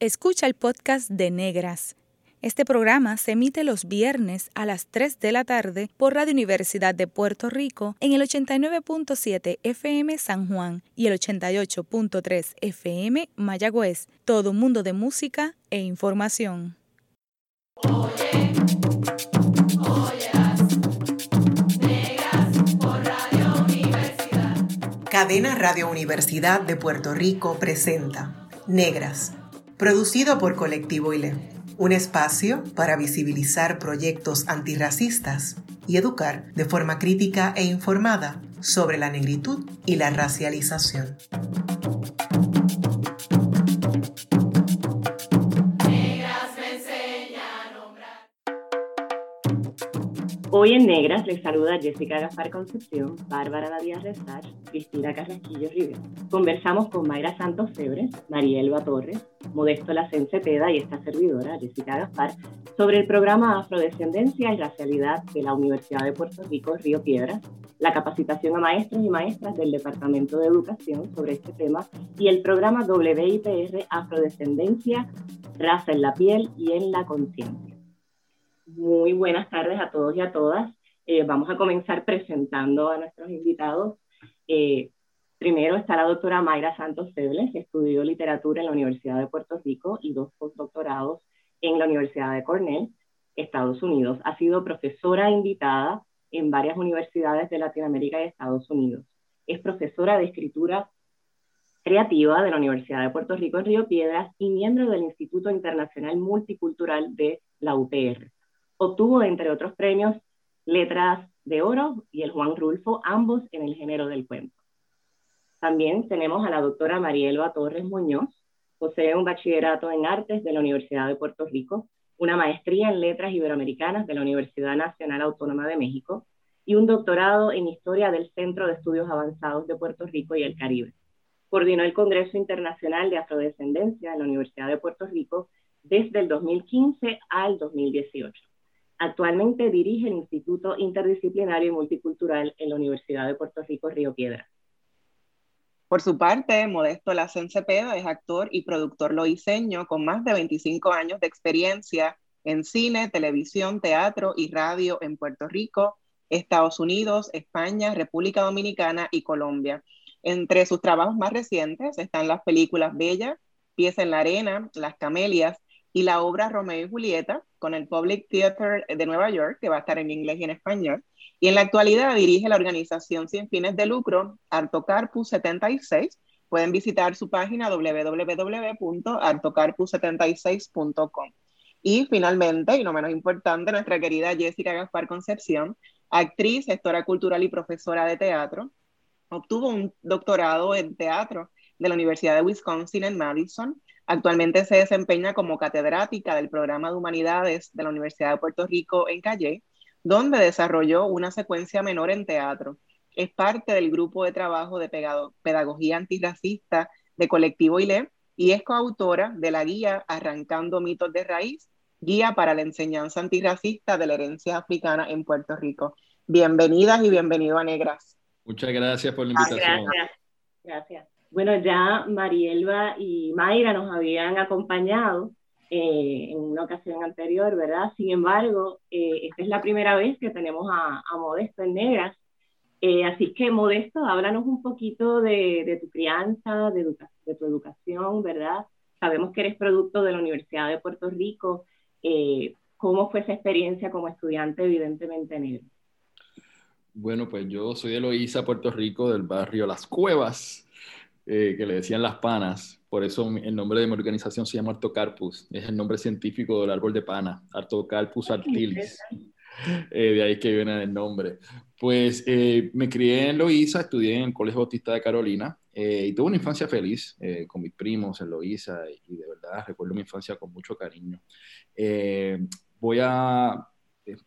Escucha el podcast de Negras. Este programa se emite los viernes a las 3 de la tarde por Radio Universidad de Puerto Rico en el 89.7 FM San Juan y el 88.3 FM Mayagüez. Todo un mundo de música e información. Cadena Radio Universidad de Puerto Rico presenta Negras producido por Colectivo ILE, un espacio para visibilizar proyectos antirracistas y educar de forma crítica e informada sobre la negritud y la racialización. Hoy en Negras les saluda Jessica Gaspar Concepción, Bárbara Díaz Rezach, Cristina Carrasquillo Rivera. Conversamos con Mayra Santos Febres, Marielba Torres, Modesto Lacen Cepeda y esta servidora, Jessica Gaspar, sobre el programa Afrodescendencia y Racialidad de la Universidad de Puerto Rico, Río Piedras, la capacitación a maestros y maestras del Departamento de Educación sobre este tema y el programa WIPR Afrodescendencia, Raza en la Piel y en la Conciencia. Muy buenas tardes a todos y a todas. Eh, vamos a comenzar presentando a nuestros invitados. Eh, primero está la doctora Mayra Santos Febles, que estudió literatura en la Universidad de Puerto Rico y dos postdoctorados en la Universidad de Cornell, Estados Unidos. Ha sido profesora invitada en varias universidades de Latinoamérica y Estados Unidos. Es profesora de escritura creativa de la Universidad de Puerto Rico en Río Piedras y miembro del Instituto Internacional Multicultural de la UPR. Obtuvo, entre otros premios, Letras de Oro y el Juan Rulfo, ambos en el género del cuento. También tenemos a la doctora Marielba Torres Muñoz, posee un bachillerato en artes de la Universidad de Puerto Rico, una maestría en letras iberoamericanas de la Universidad Nacional Autónoma de México y un doctorado en historia del Centro de Estudios Avanzados de Puerto Rico y el Caribe. Coordinó el Congreso Internacional de Afrodescendencia en la Universidad de Puerto Rico desde el 2015 al 2018. Actualmente dirige el Instituto Interdisciplinario y Multicultural en la Universidad de Puerto Rico, Río Piedra. Por su parte, Modesto Lacen Cepeda es actor y productor loiseño con más de 25 años de experiencia en cine, televisión, teatro y radio en Puerto Rico, Estados Unidos, España, República Dominicana y Colombia. Entre sus trabajos más recientes están las películas Bella, Pies en la Arena, Las Camelias y la obra Romeo y Julieta con el Public Theater de Nueva York, que va a estar en inglés y en español. Y en la actualidad dirige la organización sin fines de lucro Artocarpus 76. Pueden visitar su página www.artocarpus76.com. Y finalmente, y no menos importante, nuestra querida Jessica Gaspar Concepción, actriz, gestora cultural y profesora de teatro. Obtuvo un doctorado en teatro de la Universidad de Wisconsin en Madison Actualmente se desempeña como catedrática del programa de humanidades de la Universidad de Puerto Rico en Calle, donde desarrolló una secuencia menor en teatro. Es parte del grupo de trabajo de pedagogía antirracista de Colectivo ILE y es coautora de la guía Arrancando mitos de raíz, guía para la enseñanza antirracista de la herencia africana en Puerto Rico. Bienvenidas y bienvenido a Negras. Muchas gracias por la invitación. Gracias. Gracias. Bueno, ya Marielba y Mayra nos habían acompañado eh, en una ocasión anterior, ¿verdad? Sin embargo, eh, esta es la primera vez que tenemos a, Modesto en Negras. Eh, así que, Modesto, háblanos un poquito de, tu crianza, de, de, tu educación, ¿verdad? Sabemos que eres producto de la Universidad de Puerto Rico. ¿Cómo fue esa experiencia como estudiante, evidentemente negro? Bueno, pues yo soy de Loíza, Puerto Rico, del barrio Las Cuevas. Eh, que le decían las panas, por eso el nombre de mi organización se llama Artocarpus, es el nombre científico del árbol de pana, Artocarpus artilis. Eh, de ahí que viene el nombre. Pues eh, me crié en Loíza, estudié en el Colegio Bautista de Carolina y tuve una infancia feliz con mis primos en Loíza y de verdad recuerdo mi infancia con mucho cariño. voy a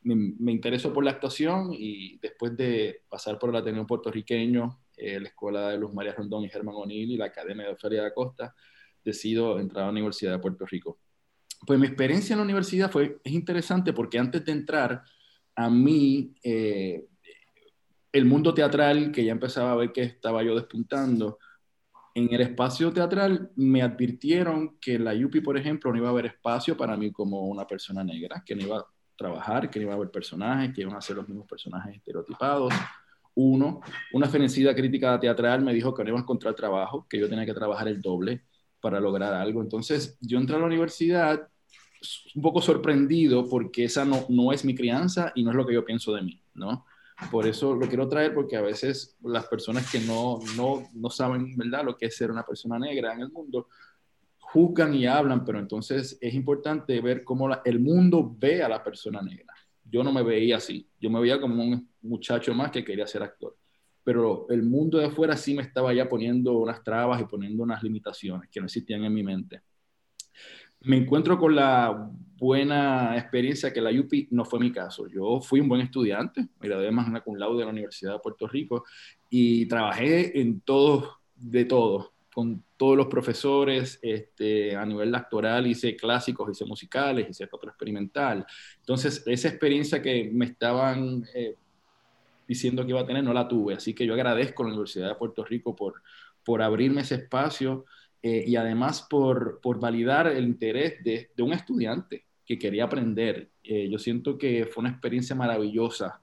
me, me, intereso por la actuación y después de pasar por el Ateneo puertorriqueño, eh, la Escuela de Luz María Rondón y Germán O'Neill y la Academia de Feria de Acosta, decido entrar a la Universidad de Puerto Rico. Pues mi experiencia en la universidad fue, es interesante porque antes de entrar, a mí, eh, el mundo teatral, que ya empezaba a ver que estaba yo despuntando, En el espacio teatral me advirtieron que la UPI, por ejemplo, no iba a haber espacio para mí como una persona negra, que no iba a trabajar, que no iba a haber personajes, que iban a ser los mismos personajes estereotipados. Uno, una fenecida crítica teatral me dijo que no iba a encontrar trabajo, que yo tenía que trabajar el doble para lograr algo. Entonces, yo entré a la universidad un poco sorprendido porque esa no, no es mi crianza y no es lo que yo pienso de mí, ¿no? Por eso lo quiero traer porque a veces las personas que no, no, no saben, ¿verdad?, lo que es ser una persona negra en el mundo, juzgan y hablan, pero entonces es importante ver cómo el mundo ve a la persona negra. Yo no me veía así, yo me veía como un muchacho más que quería ser actor, pero el mundo de afuera sí me estaba ya poniendo unas trabas y poniendo unas limitaciones que no existían en mi mente me encuentro con la buena experiencia que la UPI no fue mi caso. Yo fui un buen estudiante, me gradué de magna cum laude de la Universidad de Puerto Rico y trabajé en todo, de todo, con todos los profesores, este, a nivel actoral hice clásicos, hice musicales, hice teatro experimental. Entonces, esa experiencia que me estaban eh, diciendo que iba a tener, no la tuve. Así que yo agradezco a la Universidad de Puerto Rico por, por abrirme ese espacio eh, y además por, por, validar el interés de, de, un estudiante que quería aprender. Eh, yo siento que fue una experiencia maravillosa.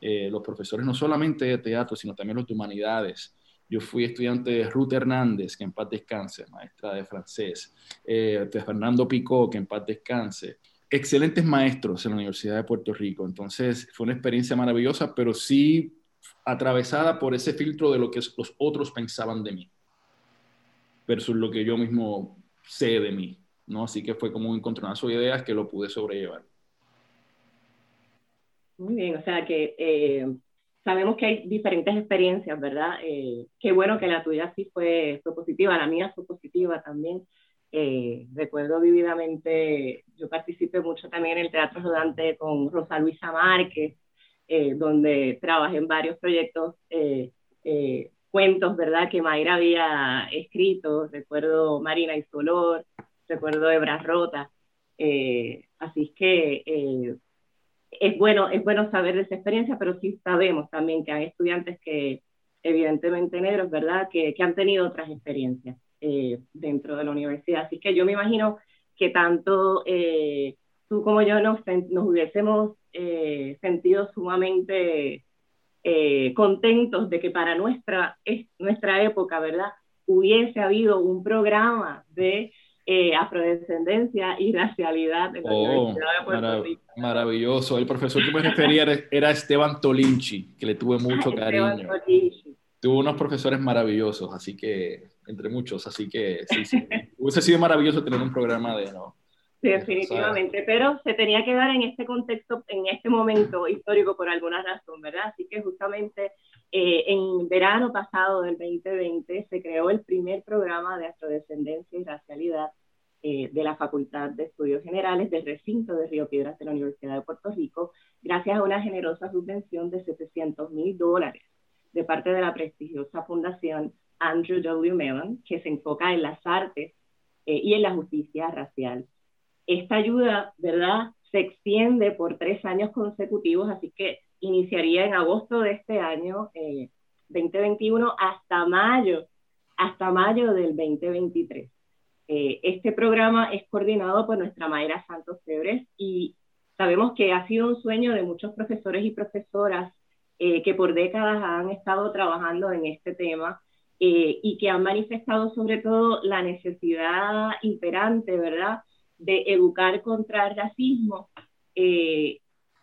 Eh, los profesores no solamente de teatro, sino también los de humanidades. Yo fui estudiante de Ruth Hernández, que en paz descanse, maestra de francés, de Fernando Picó, que en paz descanse. Excelentes maestros en la Universidad de Puerto Rico. Entonces, fue una experiencia maravillosa, pero sí atravesada por ese filtro de lo que los otros pensaban de mí versus lo que yo mismo sé de mí, ¿no? Así que fue como un encontronazo de ideas que lo pude sobrellevar. Muy bien, o sea que eh, sabemos que hay diferentes experiencias, ¿verdad? Eh, qué bueno que la tuya sí fue, fue positiva, la mía fue positiva también. Eh, recuerdo vividamente, yo participé mucho también en el Teatro Rodante con Rosa Luisa Márquez, donde trabajé en varios proyectos cuentos, ¿verdad?, que Mayra había escrito, recuerdo Marina y Solor, recuerdo Hebras Rota, eh, así que eh, es, bueno, es bueno saber de esa experiencia, pero sí sabemos también que hay estudiantes que, evidentemente negros, ¿verdad?, que, que han tenido otras experiencias eh, dentro de la universidad, así que yo me imagino que tanto tú como yo nos, nos hubiésemos sentido sumamente eh, contentos de que para nuestra, nuestra época, ¿verdad? Hubiese habido un programa de eh, afrodescendencia y racialidad en la oh, Universidad de Puerto Rico. Maravilloso. El profesor que me refería era Esteban Tolinchi, que le tuve mucho cariño. Tuvo unos profesores maravillosos, así que, entre muchos, así que sí, sí. Hubiese sido maravilloso tener un programa de, ¿no? definitivamente, pero se tenía que dar en este contexto, en este momento histórico por alguna razón, ¿verdad? Así que justamente eh, en verano pasado del 2020 se creó el primer programa de afrodescendencia y racialidad eh, de la Facultad de Estudios Generales del recinto de Río Piedras de la Universidad de Puerto Rico, gracias a una generosa subvención de 700 mil dólares de parte de la prestigiosa fundación Andrew W. Mellon, que se enfoca en las artes eh, y en la justicia racial esta ayuda, ¿verdad? Se extiende por tres años consecutivos, así que iniciaría en agosto de este año, 2021, eh, hasta mayo, hasta mayo del 2023. Eh, este programa es coordinado por nuestra Mayra Santos Febres y sabemos que ha sido un sueño de muchos profesores y profesoras eh, que por décadas han estado trabajando en este tema y que han manifestado sobre todo la necesidad imperante, ¿verdad?, de educar contra el racismo eh,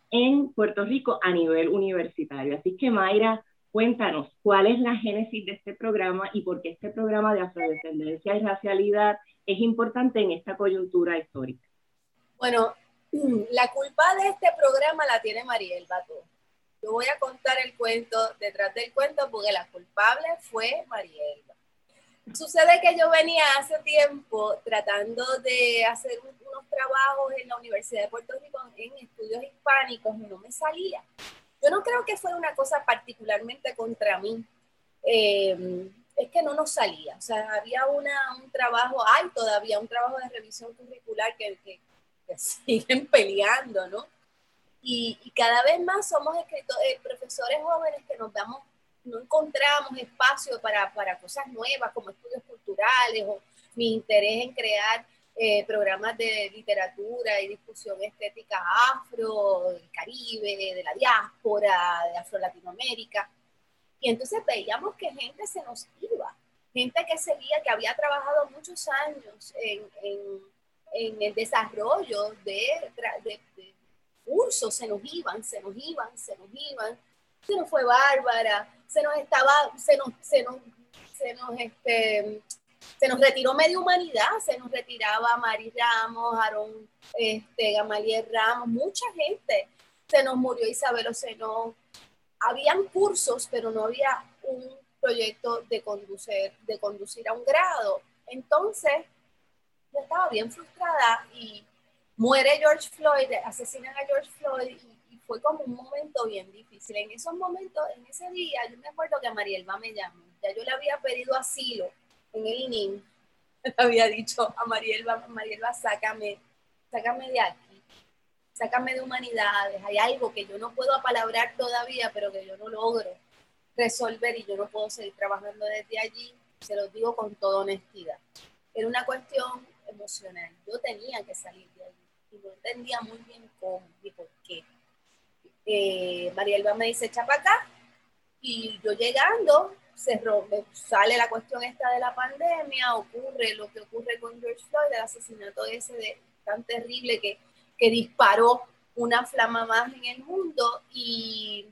en Puerto Rico a nivel universitario. Así que Mayra, cuéntanos cuál es la génesis de este programa y por qué este programa de afrodescendencia y racialidad es importante en esta coyuntura histórica. Bueno, la culpa de este programa la tiene Mariel Bato. Yo voy a contar el cuento detrás del cuento porque la culpable fue Mariel. Sucede que yo venía hace tiempo tratando de hacer unos trabajos en la Universidad de Puerto Rico en estudios hispánicos y no me salía. Yo no creo que fuera una cosa particularmente contra mí. Eh, es que no nos salía. O sea, había una, un trabajo, hay todavía un trabajo de revisión curricular que, que, siguen peleando, ¿no? Y, y, cada vez más somos escritores, eh, profesores jóvenes que nos damos no encontramos espacio para, para cosas nuevas como estudios culturales o mi interés en crear eh, programas de literatura y discusión estética afro, del Caribe, de la diáspora, de Afro-Latinoamérica. Y entonces veíamos que gente se nos iba, gente que seguía, que había trabajado muchos años en, en, en el desarrollo de, de, de, cursos, se nos iban, se nos iban, se nos iban. Se nos fue Bárbara, se nos estaba, se nos, se nos, se nos, este, se nos retiró media humanidad, se nos retiraba Mari Ramos, Aarón este, Gamaliel Ramos, mucha gente. Se nos murió Isabel Ocenó. Habían cursos, pero no había un proyecto de conducir, de conducir a un grado. Entonces, yo estaba bien frustrada y muere George Floyd, asesinan a George Floyd y, y, fue como un momento bien difícil. En esos momentos, en ese día, yo me acuerdo que Marielba me llamó, ya yo le había pedido asilo en el ININ, había dicho a Marielba, Marielba, sácame, sácame de aquí, sácame de humanidades, hay algo que yo no puedo apalabrar todavía, pero que yo no logro resolver y yo no puedo seguir trabajando desde allí, se lo digo con toda honestidad. Era una cuestión emocional, yo tenía que salir y no entendía muy bien cómo y por qué. Eh, Marielba me dice, chapacá, y yo llegando, se rompe, sale la cuestión esta de la pandemia, ocurre lo que ocurre con George Floyd, el asesinato ese de, tan terrible que, que disparó una flama más en el mundo y,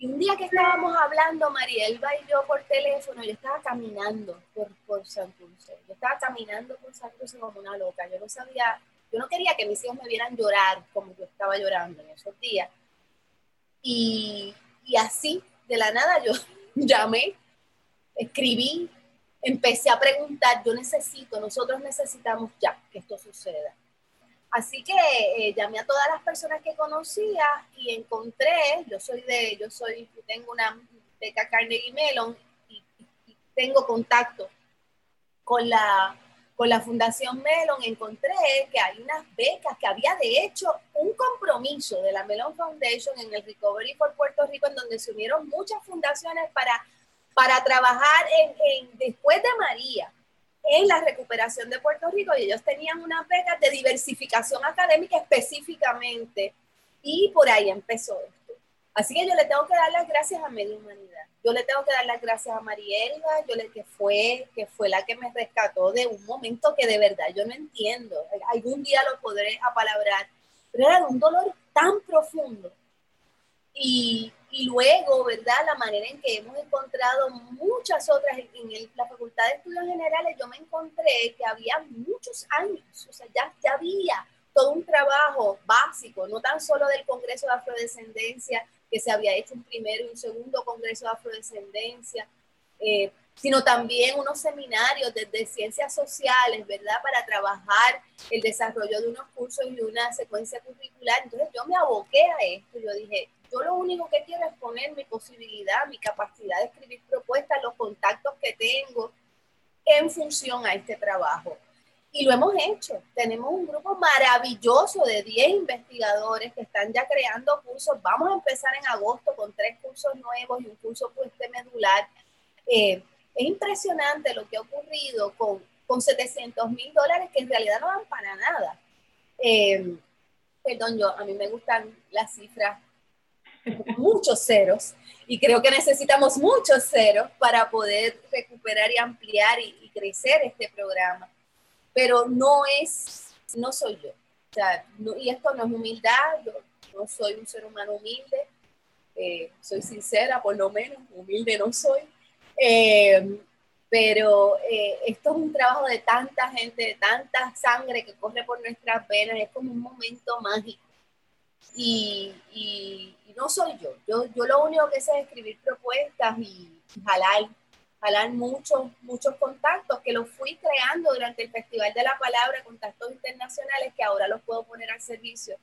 y un día que estábamos hablando, Marielba y yo por teléfono, yo estaba caminando por, por Santurce, yo estaba caminando por Santurce como una loca, yo no sabía, yo no quería que mis hijos me vieran llorar como yo estaba llorando en esos días. Y, y así de la nada yo llamé, escribí, empecé a preguntar, yo necesito, nosotros necesitamos ya que esto suceda. Así que eh, llamé a todas las personas que conocía y encontré, yo soy de, yo soy, tengo una beca Carnegie Mellon y, tengo contacto con la con la Fundación Melon encontré que hay unas becas, que había de hecho un compromiso de la Melon Foundation en el Recovery for Puerto Rico, en donde se unieron muchas fundaciones para, para trabajar en, en, después de María en la recuperación de Puerto Rico y ellos tenían unas becas de diversificación académica específicamente y por ahí empezó esto. Así que yo le tengo que dar las gracias a Medio Humanidad yo le tengo que dar las gracias a Marielga, yo le, que, fue, que fue la que me rescató de un momento que de verdad yo no entiendo. Algún día lo podré apalabrar, pero era de un dolor tan profundo. Y, luego, ¿verdad? La manera en que hemos encontrado muchas otras, en, en la Facultad de Estudios Generales, yo me encontré que había muchos años, o sea, ya, ya había todo un trabajo básico, no tan solo del Congreso de Afrodescendencia, que se había hecho un primero y un segundo Congreso de Afrodescendencia, eh, sino también unos seminarios desde ciencias sociales, ¿verdad? Para trabajar el desarrollo de unos cursos y una secuencia curricular. Entonces yo me aboqué a esto, yo dije, yo lo único que quiero es poner mi posibilidad, mi capacidad de escribir propuestas, los contactos que tengo en función a este trabajo. Y lo hemos hecho. Tenemos un grupo maravilloso de 10 investigadores que están ya creando cursos. Vamos a empezar en agosto con tres cursos nuevos y un curso puente medular. Eh, es impresionante lo que ha ocurrido con, con 700 mil dólares que en realidad no dan para nada. Eh, perdón, yo, a mí me gustan las cifras muchos ceros y creo que necesitamos muchos ceros para poder recuperar y ampliar y, crecer este programa pero no es, no soy yo. O sea, no, y esto no es humildad, yo no soy un ser humano humilde, eh, soy sincera, por lo menos, humilde no soy. Eh, pero eh, esto es un trabajo de tanta gente, de tanta sangre que corre por nuestras venas, es como un momento mágico. Y, no soy yo. yo. Yo lo único que sé es escribir propuestas y jalar jalar muchos, muchos contactos que los fui creando durante el Festival de la Palabra, contactos internacionales que ahora los puedo poner al servicio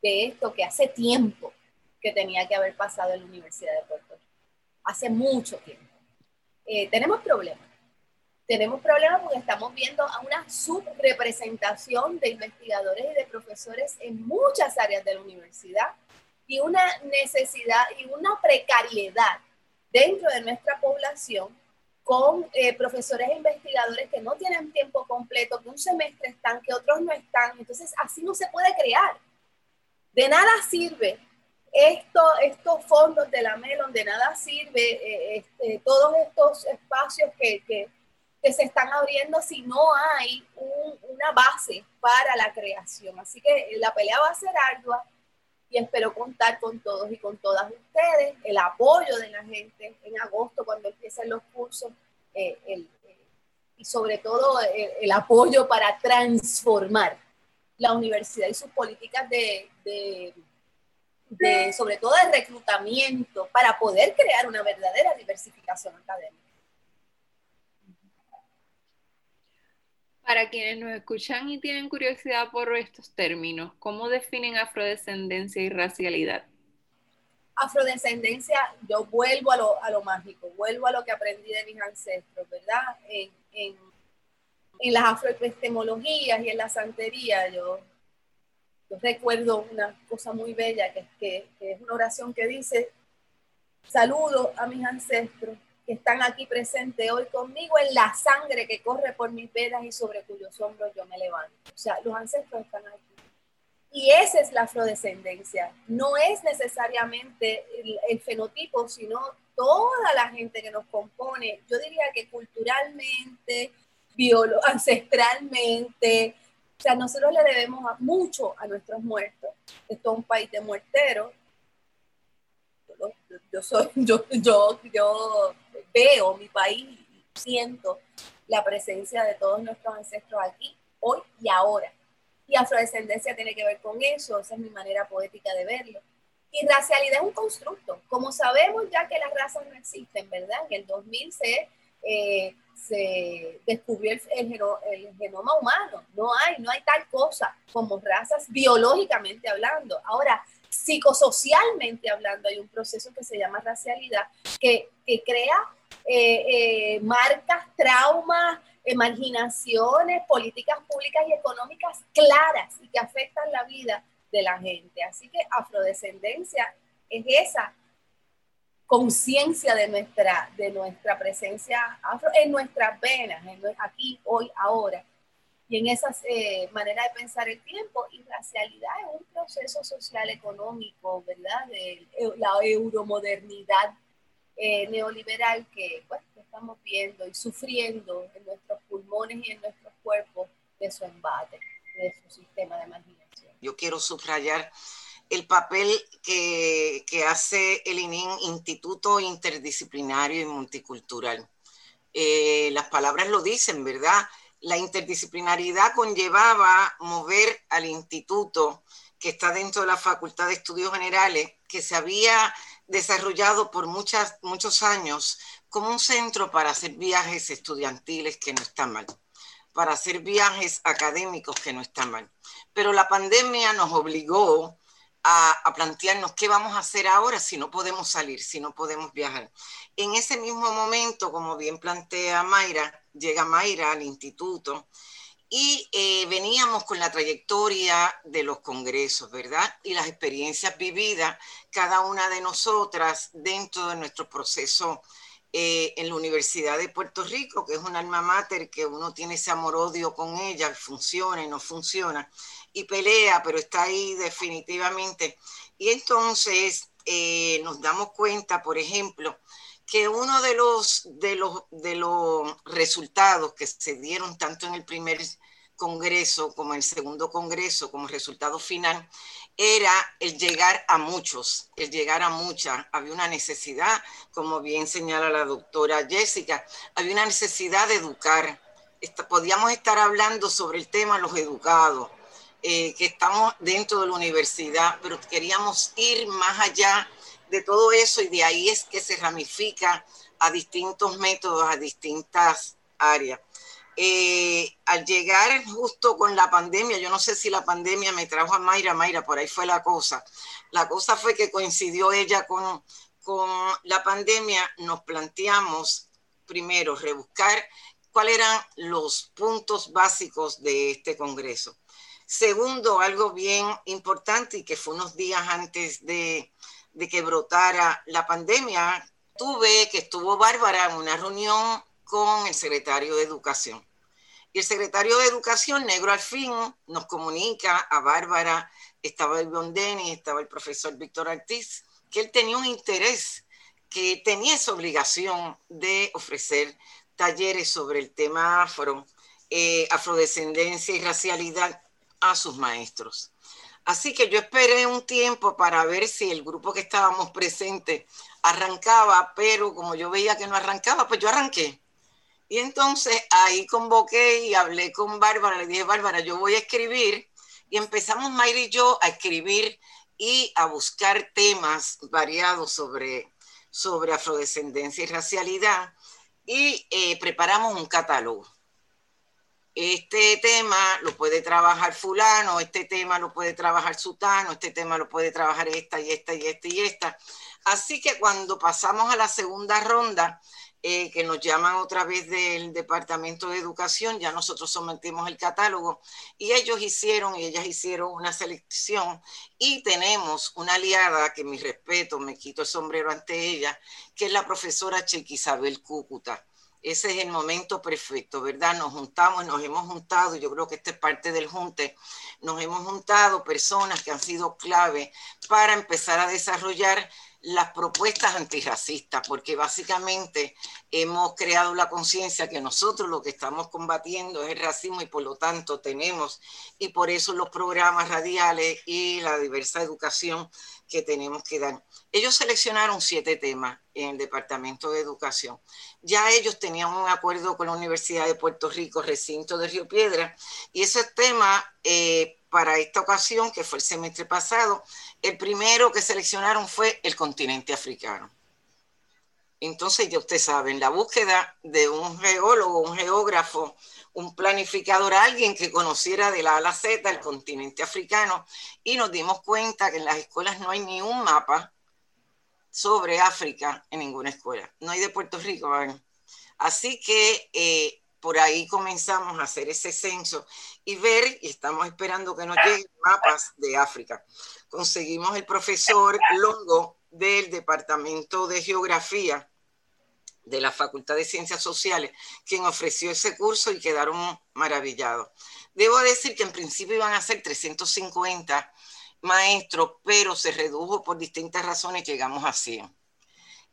de esto que hace tiempo que tenía que haber pasado en la Universidad de Puerto Rico. Hace mucho tiempo. Eh, tenemos problemas. Tenemos problemas porque estamos viendo a una subrepresentación de investigadores y de profesores en muchas áreas de la universidad y una necesidad y una precariedad dentro de nuestra población con eh, profesores e investigadores que no tienen tiempo completo, que un semestre están, que otros no están. Entonces, así no se puede crear. De nada sirve esto, estos fondos de la Melon, de nada sirve eh, este, todos estos espacios que, que, que, se están abriendo si no hay una base para la creación. Así que la pelea va a ser ardua y espero contar con todos y con todas ustedes, el apoyo de la gente en agosto cuando empiecen los cursos eh, eh, y sobre todo el, apoyo para transformar la universidad y sus políticas de, de, sobre todo de reclutamiento para poder crear una verdadera diversificación académica. Para quienes nos escuchan y tienen curiosidad por estos términos, ¿cómo definen afrodescendencia y racialidad? Afrodescendencia, yo vuelvo a lo, mágico, vuelvo a lo que aprendí de mis ancestros, ¿verdad? En, las afroepistemologías y en la santería, yo, yo, recuerdo una cosa muy bella, que, que, que es una oración que dice, saludo a mis ancestros que están aquí presentes hoy conmigo en la sangre que corre por mis venas y sobre cuyos hombros yo me levanto. O sea, los ancestros están aquí. Y esa es la afrodescendencia. No es necesariamente el, fenotipo, sino toda la gente que nos compone. Yo diría que culturalmente, ancestralmente, o sea, nosotros le debemos mucho a nuestros muertos. Esto es un país de muerteros. Yo, soy, yo, yo, yo veo mi país y siento la presencia de todos nuestros ancestros aquí, hoy y ahora. Y afrodescendencia tiene que ver con eso, esa es mi manera poética de verlo. Y racialidad es un constructo. Como sabemos ya que las razas no existen, ¿verdad? En el 2000 se, eh, se descubrió el, el, genoma humano. No hay, no hay tal cosa como razas biológicamente hablando. Ahora, psicosocialmente hablando, hay un proceso que se llama racialidad que, que crea eh, eh, marcas, traumas, marginaciones, políticas públicas y económicas claras y que afectan la vida de la gente. Así que afrodescendencia es esa conciencia de nuestra, de nuestra presencia afro en nuestras venas, aquí, hoy, ahora. Y en esa eh, manera de pensar el tiempo, y racialidad es un proceso social económico, ¿verdad? De la euromodernidad eh, neoliberal que estamos viendo y sufriendo en nuestros pulmones y en nuestros cuerpos de su embate, de su sistema de imaginación. Yo quiero subrayar el papel que, hace el ININ, Instituto Interdisciplinario y Multicultural. Eh, las palabras lo dicen, ¿verdad? La interdisciplinariedad conllevaba mover al instituto que está dentro de la Facultad de Estudios Generales, que se había desarrollado por muchas, muchos años como un centro para hacer viajes estudiantiles que no está mal, para hacer viajes académicos que no está mal. Pero la pandemia nos obligó a, a, plantearnos qué vamos a hacer ahora si no podemos salir, si no podemos viajar. En ese mismo momento, como bien plantea Mayra, llega Mayra al instituto y eh, veníamos con la trayectoria de los congresos, ¿verdad? Y las experiencias vividas, cada una de nosotras dentro de nuestro proceso eh, en la Universidad de Puerto Rico, que es un alma mater que uno tiene ese amor-odio con ella, funciona y no funciona, y pelea, pero está ahí definitivamente. Y entonces eh, nos damos cuenta, por ejemplo, que uno de los, de, los, de los resultados que se dieron tanto en el primer congreso como el segundo congreso como resultado final era el llegar a muchos, el llegar a muchas. Había una necesidad, como bien señala la doctora Jessica, había una necesidad de educar. Podíamos estar hablando sobre el tema los educados, eh, que estamos dentro de la universidad, pero queríamos ir más allá de todo eso y de ahí es que se ramifica a distintos métodos, a distintas áreas. Eh, al llegar justo con la pandemia, yo no sé si la pandemia me trajo a Mayra, Mayra, por ahí fue la cosa. La cosa fue que coincidió ella con, con la pandemia, nos planteamos primero rebuscar cuáles eran los puntos básicos de este Congreso. Segundo, algo bien importante y que fue unos días antes de, de que brotara la pandemia, tuve que estuvo Bárbara en una reunión con el secretario de Educación. Y el secretario de Educación, Negro al fin, nos comunica a Bárbara, estaba el Bondeni, estaba el profesor Víctor Ortiz, que él tenía un interés, que tenía esa obligación de ofrecer talleres sobre el tema afro, eh, afrodescendencia y racialidad a sus maestros. Así que yo esperé un tiempo para ver si el grupo que estábamos presentes arrancaba, pero como yo veía que no arrancaba, pues yo arranqué. Y entonces ahí convoqué y hablé con Bárbara, le dije, Bárbara, yo voy a escribir. Y empezamos Mayra y yo a escribir y a buscar temas variados sobre, sobre afrodescendencia y racialidad. Y eh, preparamos un catálogo. Este tema lo puede trabajar fulano, este tema lo puede trabajar sutano, este tema lo puede trabajar esta y esta y esta y esta. Así que cuando pasamos a la segunda ronda, eh, que nos llaman otra vez del Departamento de Educación, ya nosotros sometimos el catálogo y ellos hicieron y ellas hicieron una selección y tenemos una aliada que mi respeto, me quito el sombrero ante ella, que es la profesora Chequi Isabel Cúcuta. Ese es el momento perfecto, ¿verdad? Nos juntamos, nos hemos juntado, yo creo que esta es parte del junte, nos hemos juntado personas que han sido clave para empezar a desarrollar las propuestas antirracistas, porque básicamente hemos creado la conciencia que nosotros lo que estamos combatiendo es el racismo y por lo tanto tenemos, y por eso los programas radiales y la diversa educación que tenemos que dar. Ellos seleccionaron siete temas en el Departamento de Educación. Ya ellos tenían un acuerdo con la Universidad de Puerto Rico, recinto de Río Piedra, y ese tema eh, para esta ocasión, que fue el semestre pasado, el primero que seleccionaron fue el continente africano. Entonces, ya ustedes saben, la búsqueda de un geólogo, un geógrafo, un planificador, alguien que conociera de la A a la Z el continente africano, y nos dimos cuenta que en las escuelas no hay ni un mapa sobre África en ninguna escuela. No hay de Puerto Rico. Así que eh, por ahí comenzamos a hacer ese censo y ver, y estamos esperando que nos lleguen mapas de África. Conseguimos el profesor Longo del Departamento de Geografía de la Facultad de Ciencias Sociales, quien ofreció ese curso y quedaron maravillados. Debo decir que en principio iban a ser 350 maestros, pero se redujo por distintas razones, llegamos a 100.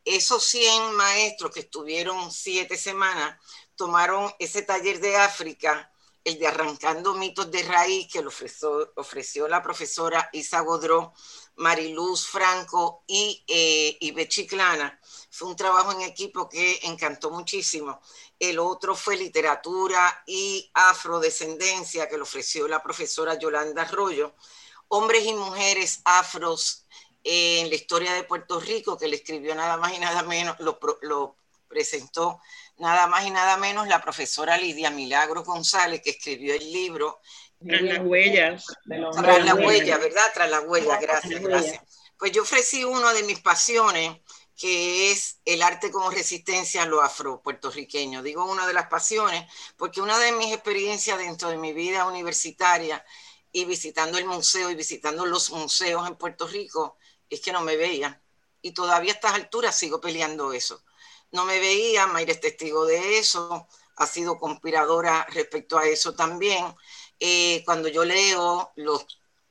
Esos 100 maestros que estuvieron siete semanas tomaron ese taller de África, el de Arrancando mitos de raíz, que lo ofreció, ofreció la profesora Isa Godró, Mariluz Franco y eh, Ibe Chiclana. Fue un trabajo en equipo que encantó muchísimo. El otro fue literatura y afrodescendencia, que lo ofreció la profesora Yolanda Arroyo. Hombres y mujeres afros en la historia de Puerto Rico, que le escribió nada más y nada menos, lo, lo presentó nada más y nada menos la profesora Lidia Milagro González, que escribió el libro. Tras las huellas. Tras las huellas, ¿verdad? Tras las huellas, gracias, gracias. Pues yo ofrecí una de mis pasiones, que es el arte como resistencia a lo afro-puertorriqueño. Digo una de las pasiones, porque una de mis experiencias dentro de mi vida universitaria y visitando el museo y visitando los museos en Puerto Rico, es que no me veía. Y todavía a estas alturas sigo peleando eso no me veía, Mayra es testigo de eso, ha sido conspiradora respecto a eso también. Eh, cuando yo leo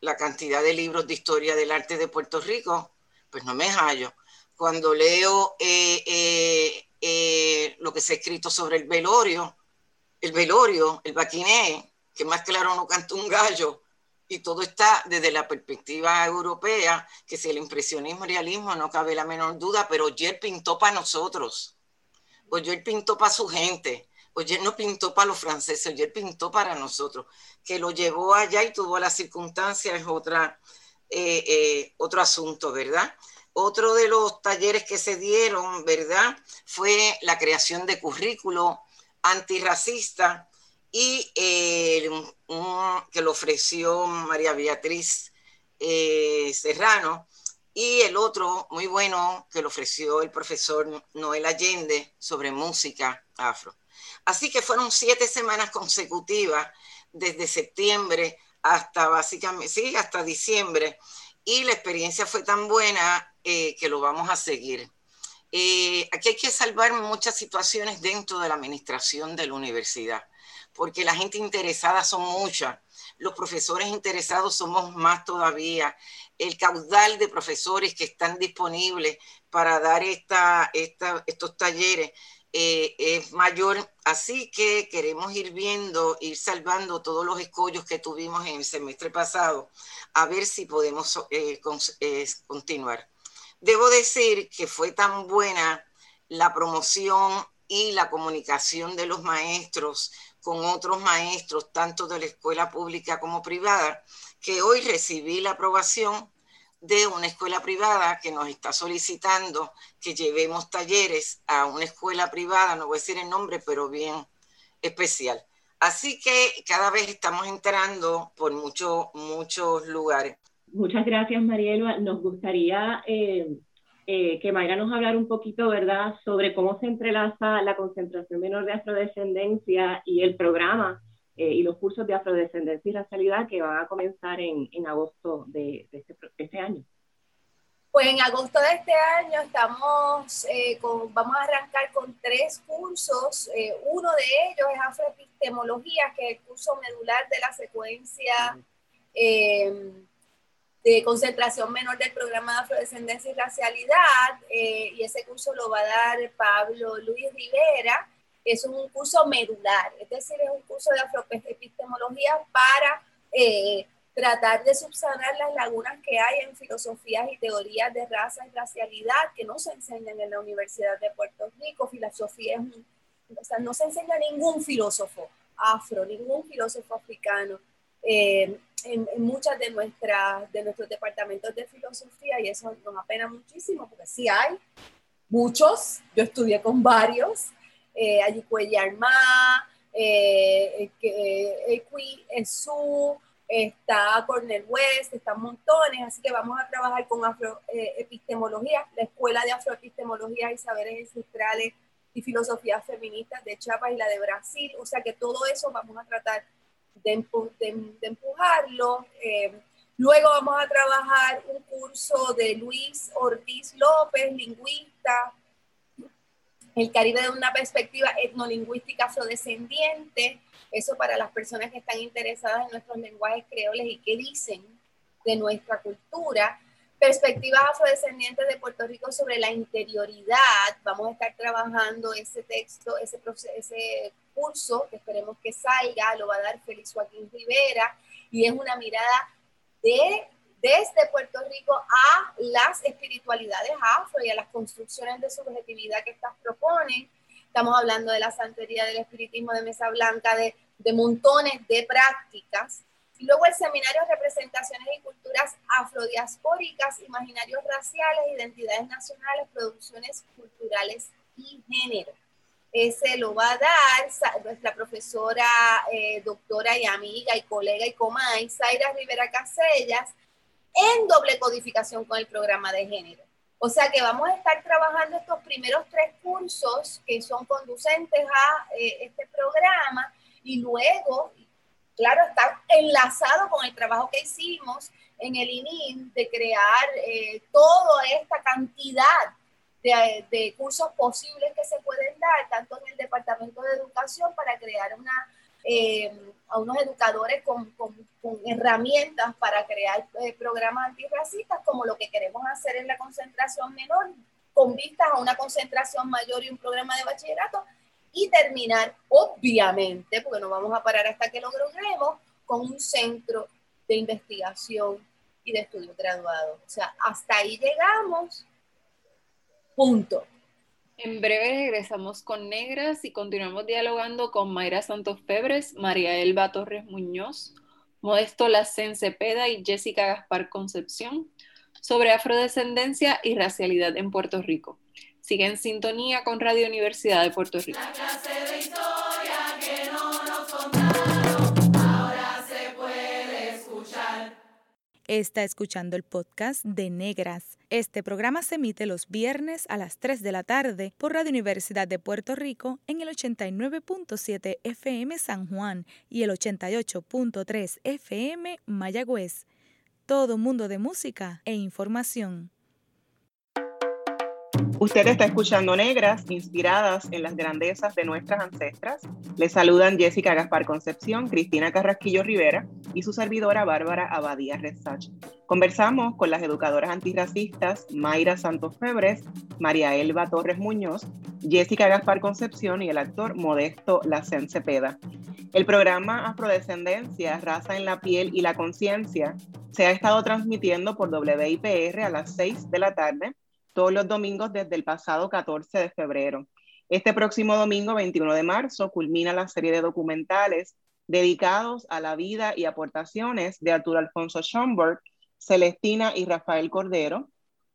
la cantidad de libros de historia del arte de Puerto Rico, pues no me hallo. Cuando leo eh, eh, lo que se ha escrito sobre el velorio, el velorio, el baquiné, que más claro no canta un gallo, y todo está desde la perspectiva europea, que si el impresionismo y realismo no cabe la menor duda, pero Oyer pintó para nosotros, Oyer pintó para su gente, Oyer no pintó para los franceses, Oyer pintó para nosotros, que lo llevó allá y tuvo las circunstancias es otra, eh, eh, otro asunto, ¿verdad? Otro de los talleres que se dieron, ¿verdad? Fue la creación de currículo antirracista y eh, que lo ofreció María Beatriz eh, Serrano, y el otro muy bueno que lo ofreció el profesor Noel Allende sobre música afro. Así que fueron siete semanas consecutivas desde septiembre hasta básicamente, sí, hasta diciembre. Y la experiencia fue tan buena eh, que lo vamos a seguir. Eh, aquí hay que salvar muchas situaciones dentro de la administración de la universidad, porque la gente interesada son muchas, los profesores interesados somos más todavía, el caudal de profesores que están disponibles para dar esta, estos talleres eh, es mayor, así que queremos ir viendo, ir salvando todos los escollos que tuvimos en el semestre pasado, a ver si podemos eh, continuar. Debo decir que fue tan buena la promoción y la comunicación de los maestros con otros maestros, tanto de la escuela pública como privada, que hoy recibí la aprobación de una escuela privada que nos está solicitando que llevemos talleres a una escuela privada, no voy a decir el nombre, pero bien especial. Así que cada vez estamos entrando por muchos, muchos lugares. Muchas gracias, Mariela. Nos gustaría eh, eh, que Mayra nos hablara un poquito, ¿verdad?, sobre cómo se entrelaza la concentración menor de afrodescendencia y el programa eh, y los cursos de afrodescendencia y racialidad que van a comenzar en, en agosto de, este, este, año. Pues en agosto de este año estamos, eh, con, vamos a arrancar con tres cursos. Eh, uno de ellos es afroepistemología, que es el curso medular de la secuencia de concentración menor del programa de afrodescendencia y racialidad. y ese curso lo va a dar Pablo Luis Rivera es un curso medular, es decir, es un curso de afroepistemología para eh, tratar de subsanar las lagunas que hay en filosofías y teorías de raza y racialidad que no se enseñan en la Universidad de Puerto Rico. Filosofía es o sea, no se enseña ningún filósofo afro, ningún filósofo africano. Eh, en, en, muchas de, nuestras, de nuestros departamentos de filosofía y eso nos apena muchísimo porque sí hay muchos, yo estudié con varios, eh, Armá, eh, eh, Esu, está Cornel West, están montones, así que vamos a trabajar con afroepistemología, la Escuela de Afroepistemología y Saberes Ancestrales y Filosofías Feministas de Chiapas y la de Brasil, o sea que todo eso vamos a tratar de, de empujarlo. Eh, luego vamos a trabajar un curso de Luis Ortiz López, lingüista, el Caribe de una perspectiva etnolingüística afrodescendiente, eso para las personas que están interesadas en nuestros lenguajes creoles y que dicen de nuestra cultura. Perspectivas afrodescendientes de Puerto Rico sobre la interioridad. Vamos a estar trabajando ese texto, ese, ese curso, que esperemos que salga, lo va a dar Félix Joaquín Rivera, y es una mirada de desde Puerto Rico a las espiritualidades afro y a las construcciones de subjetividad que estas proponen. Estamos hablando de la santería, del espiritismo de mesa blanca, de, de montones de prácticas. Y luego el seminario Representaciones y Culturas Afrodiaspóricas, Imaginarios Raciales, Identidades Nacionales, Producciones Culturales y Género. Ese lo va a dar nuestra profesora, eh, doctora y amiga y colega y comay, Zaira Rivera Casellas, en doble codificación con el programa de género. O sea que vamos a estar trabajando estos primeros tres cursos que son conducentes a eh, este programa y luego, claro, está enlazado con el trabajo que hicimos en el ININ de crear eh, toda esta cantidad de, de, cursos posibles que se pueden dar, tanto en el Departamento de Educación para crear una eh, a unos educadores con, con, herramientas para crear eh, programas antirracistas, como lo que queremos hacer en la concentración menor, con vistas a una concentración mayor y un programa de bachillerato, y terminar, obviamente, porque no vamos a parar hasta que lo logremos, con un centro de investigación y de estudios graduados. O sea, hasta ahí llegamos. Punto. En breve regresamos con Negras y continuamos dialogando con Mayra Santos Febres, María Elba Torres Muñoz, Modesto Lacen Cepeda y Jessica Gaspar Concepción sobre afrodescendencia y racialidad en Puerto Rico. Sigue en sintonía con Radio Universidad de Puerto Rico. Está escuchando el podcast de Negras. Este programa se emite los viernes a las 3 de la tarde por Radio Universidad de Puerto Rico en el 89.7 FM San Juan y el 88.3 FM Mayagüez. Todo mundo de música e información. Usted está escuchando Negras, inspiradas en las grandezas de nuestras ancestras. Les saludan Jessica Gaspar Concepción, Cristina Carrasquillo Rivera y su servidora Bárbara Abadía Resach. Conversamos con las educadoras antirracistas Mayra Santos Febres, María Elba Torres Muñoz, Jessica Gaspar Concepción y el actor Modesto Lacen Cepeda. El programa Afrodescendencia, Raza en la Piel y la Conciencia se ha estado transmitiendo por WIPR a las 6 de la tarde todos los domingos desde el pasado 14 de febrero. Este próximo domingo, 21 de marzo, culmina la serie de documentales dedicados a la vida y aportaciones de Arturo Alfonso Schomburg, Celestina y Rafael Cordero,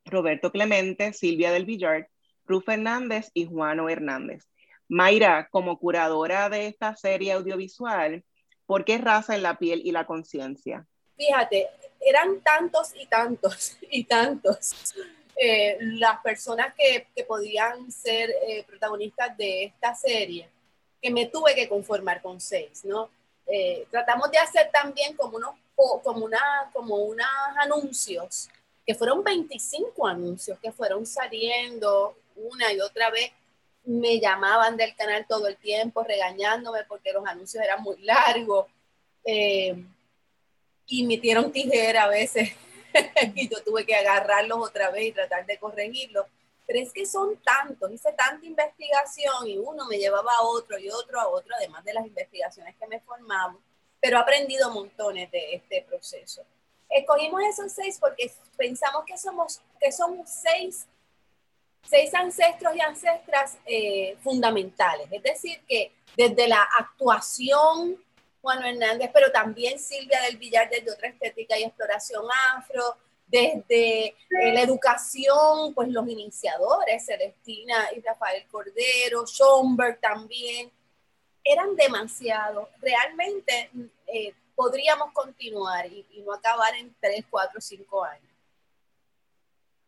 Roberto Clemente, Silvia del Villar, Ruth Hernández y Juano Hernández. Mayra, como curadora de esta serie audiovisual, ¿por qué raza en la piel y la conciencia? Fíjate, eran tantos y tantos y tantos eh, las personas que, podían ser eh, protagonistas de esta serie, que me tuve que conformar con seis, ¿no? Eh, tratamos de hacer también como unos, como una, como unos anuncios, que fueron 25 anuncios que fueron saliendo una y otra vez. Me llamaban del canal todo el tiempo regañándome porque los anuncios eran muy largos. y metieron tijera a veces y yo tuve que agarrarlos otra vez y tratar de corregirlos. Pero es que son tantos, hice tanta investigación y uno me llevaba a otro y otro a otro, además de las investigaciones que me formamos, pero he aprendido montones de este proceso. Escogimos esos seis porque pensamos que somos, que somos seis, seis ancestros y ancestras eh, fundamentales, es decir, que desde la actuación Juan Hernández, pero también Silvia del Villar desde otra estética y exploración afro, desde eh, la educación, pues los iniciadores, Celestina y Rafael Cordero, Schomberg también, eran demasiados. Realmente eh, podríamos continuar y, y, no acabar en 3, 4, 5 años.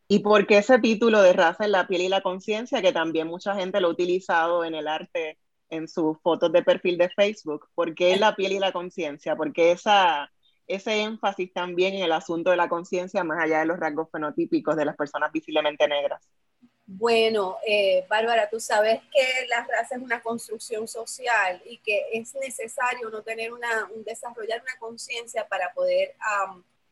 ¿Y por qué ese título de raza en la piel y la conciencia, que también mucha gente lo ha utilizado en el arte en sus fotos de perfil de Facebook, ¿por qué la piel y la conciencia? ¿Por qué esa, ese énfasis también en el asunto de la conciencia más allá de los rasgos fenotípicos de las personas visiblemente negras? Bueno, eh, Bárbara, tú sabes que la raza es una construcción social y que es necesario no tener una, un, desarrollar una conciencia para poder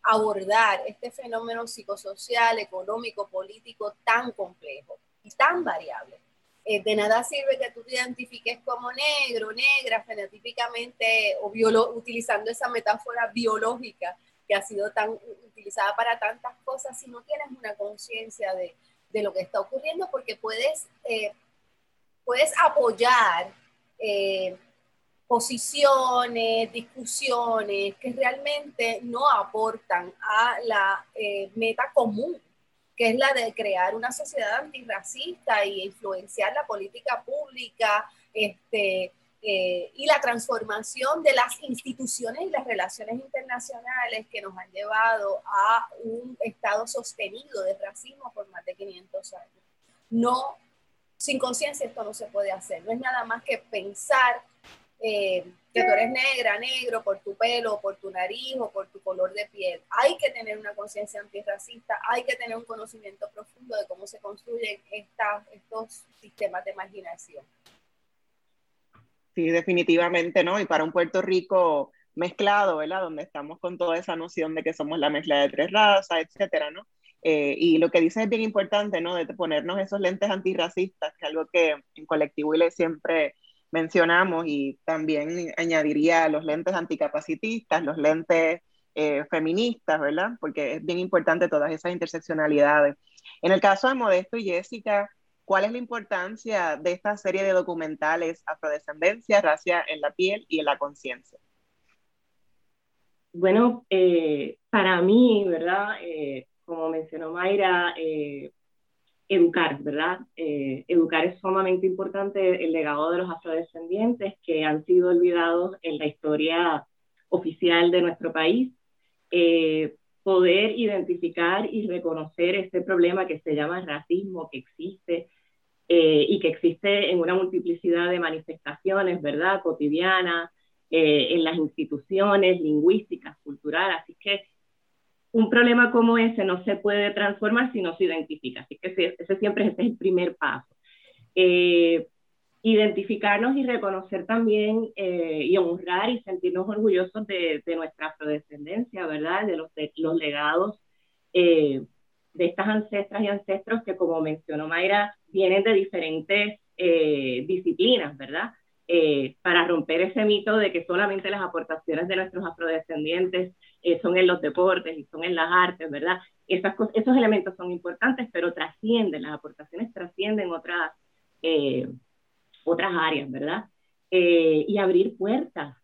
abordar este fenómeno psicosocial, económico, político tan complejo y tan variable. Eh, de nada sirve que tú te identifiques como negro, negra, fenotípicamente, o utilizando esa metáfora biológica que ha sido tan utilizada para tantas cosas, si no tienes una conciencia de, de, lo que está ocurriendo, porque puedes, eh, puedes apoyar eh, posiciones, discusiones que realmente no aportan a la meta común que es la de crear una sociedad antirracista e influenciar la política pública este, eh, y la transformación de las instituciones y las relaciones internacionales que nos han llevado a un estado sostenido de racismo por más de 500 años. No, sin conciencia esto no se puede hacer, no es nada más que pensar eh, que tú eres negra, negro, por tu pelo, por tu nariz o por tu color de piel. Hay que tener una conciencia antirracista, hay que tener un conocimiento profundo de cómo se construyen estos sistemas de marginación. Sí, definitivamente, ¿no? Y para un Puerto Rico mezclado, ¿verdad? Donde estamos con toda esa noción de que somos la mezcla de tres razas, etcétera, ¿no? Eh, y lo que dice es bien importante, ¿no? De ponernos esos lentes antirracistas, que es algo que en Colectivo ILE siempre mencionamos y también añadiría los lentes anticapacitistas, los lentes eh, feministas, ¿verdad? Porque es bien importante todas esas interseccionalidades. En el caso de Modesto y Jessica, ¿cuál es la importancia de esta serie de documentales Afrodescendencia, Racia en la piel y en la conciencia? Bueno, eh, para mí, ¿verdad? Eh, como mencionó Mayra, educar, ¿verdad? Eh, educar es sumamente importante, el legado de los afrodescendientes que han sido olvidados en la historia oficial de nuestro país. Eh, poder identificar y reconocer este problema que se llama racismo, que existe eh, y que existe en una multiplicidad de manifestaciones, ¿verdad? Cotidianas, en las instituciones lingüísticas, culturales. Así que un problema como ese no se puede transformar si no se identifica. Así que ese, siempre es el primer paso. Eh, identificarnos y reconocer también y honrar y sentirnos orgullosos de, nuestra afrodescendencia, ¿verdad? De los, legados de estas ancestras y ancestros que, como mencionó Mayra, vienen de diferentes eh, disciplinas, ¿verdad? Eh, para romper ese mito de que solamente las aportaciones de nuestros afrodescendientes eh, son en los deportes y son en las artes, ¿verdad? Esas, esos elementos son importantes, pero trascienden, las aportaciones trascienden otras, otras áreas, ¿verdad? y abrir puertas.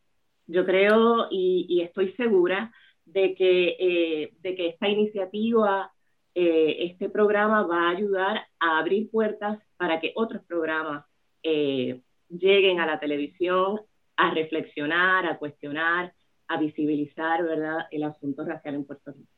Yo creo y, y estoy segura de que, de que esta iniciativa eh, este programa va a ayudar a abrir puertas para que otros programas eh, lleguen a la televisión a reflexionar, a cuestionar, a visibilizar, ¿verdad?, el asunto racial en Puerto Rico.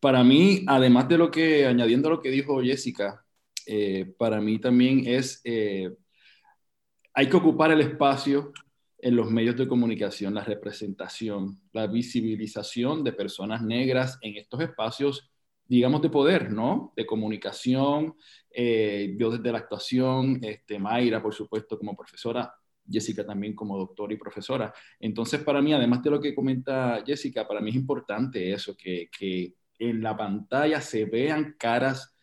Para mí, además de lo que, añadiendo lo que dijo Jessica, eh, para mí también es, hay que ocupar el espacio en los medios de comunicación, la representación, la visibilización de personas negras en estos espacios digamos, de poder, ¿no? De comunicación, eh, yo desde la actuación, este, Mayra, por supuesto, como profesora, Jessica también como doctora y profesora. Entonces, para mí, además de lo que comenta Jessica, para mí es importante eso, que, que en la pantalla se vean caras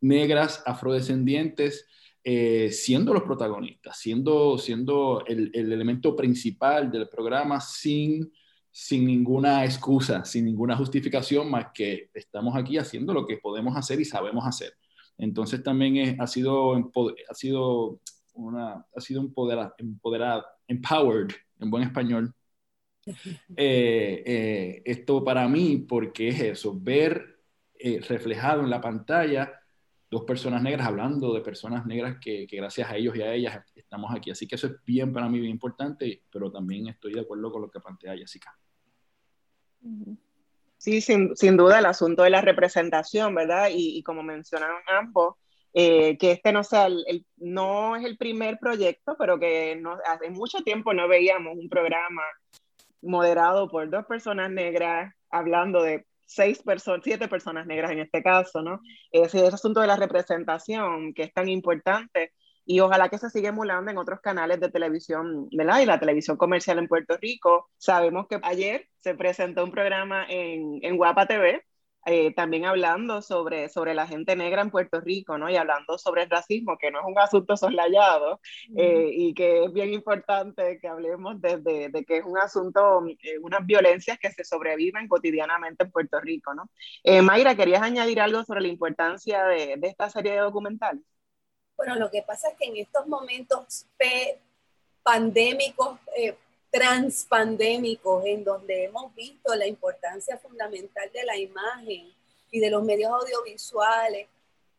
negras, afrodescendientes, eh, siendo los protagonistas, siendo, siendo el, el, elemento principal del programa sin sin ninguna excusa, sin ninguna justificación, más que estamos aquí haciendo lo que podemos hacer y sabemos hacer. Entonces también ha sido, ha sido, una, ha sido empoderado, empoderado, empowered en buen español. Eh, eh, esto para mí, porque es eso, ver eh, reflejado en la pantalla dos personas negras hablando de personas negras que, que, gracias a ellos y a ellas estamos aquí. Así que eso es bien para mí, bien importante, pero también estoy de acuerdo con lo que plantea Jessica. Sí, sin, sin, duda el asunto de la representación, ¿verdad? Y, como mencionaron ambos, eh, que este no sea el, no es el primer proyecto, pero que hace mucho tiempo no veíamos un programa moderado por dos personas negras hablando de seis personas, siete personas negras en este caso, ¿no? Ese, ese asunto de la representación que es tan importante y ojalá que se siga emulando en otros canales de televisión, ¿verdad? Y la televisión comercial en Puerto Rico. Sabemos que ayer se presentó un programa en, en Guapa TV, eh, también hablando sobre, sobre la gente negra en Puerto Rico, ¿no? Y hablando sobre el racismo, que no es un asunto soslayado eh, y que es bien importante que hablemos desde de, que es un asunto, eh, unas violencias que se sobreviven cotidianamente en Puerto Rico, ¿no? Mayra, ¿querías añadir algo sobre la importancia de, de esta serie de documentales? Bueno, lo que pasa es que en estos momentos pandémicos, eh, transpandémicos, en donde hemos visto la importancia fundamental de la imagen y de los medios audiovisuales,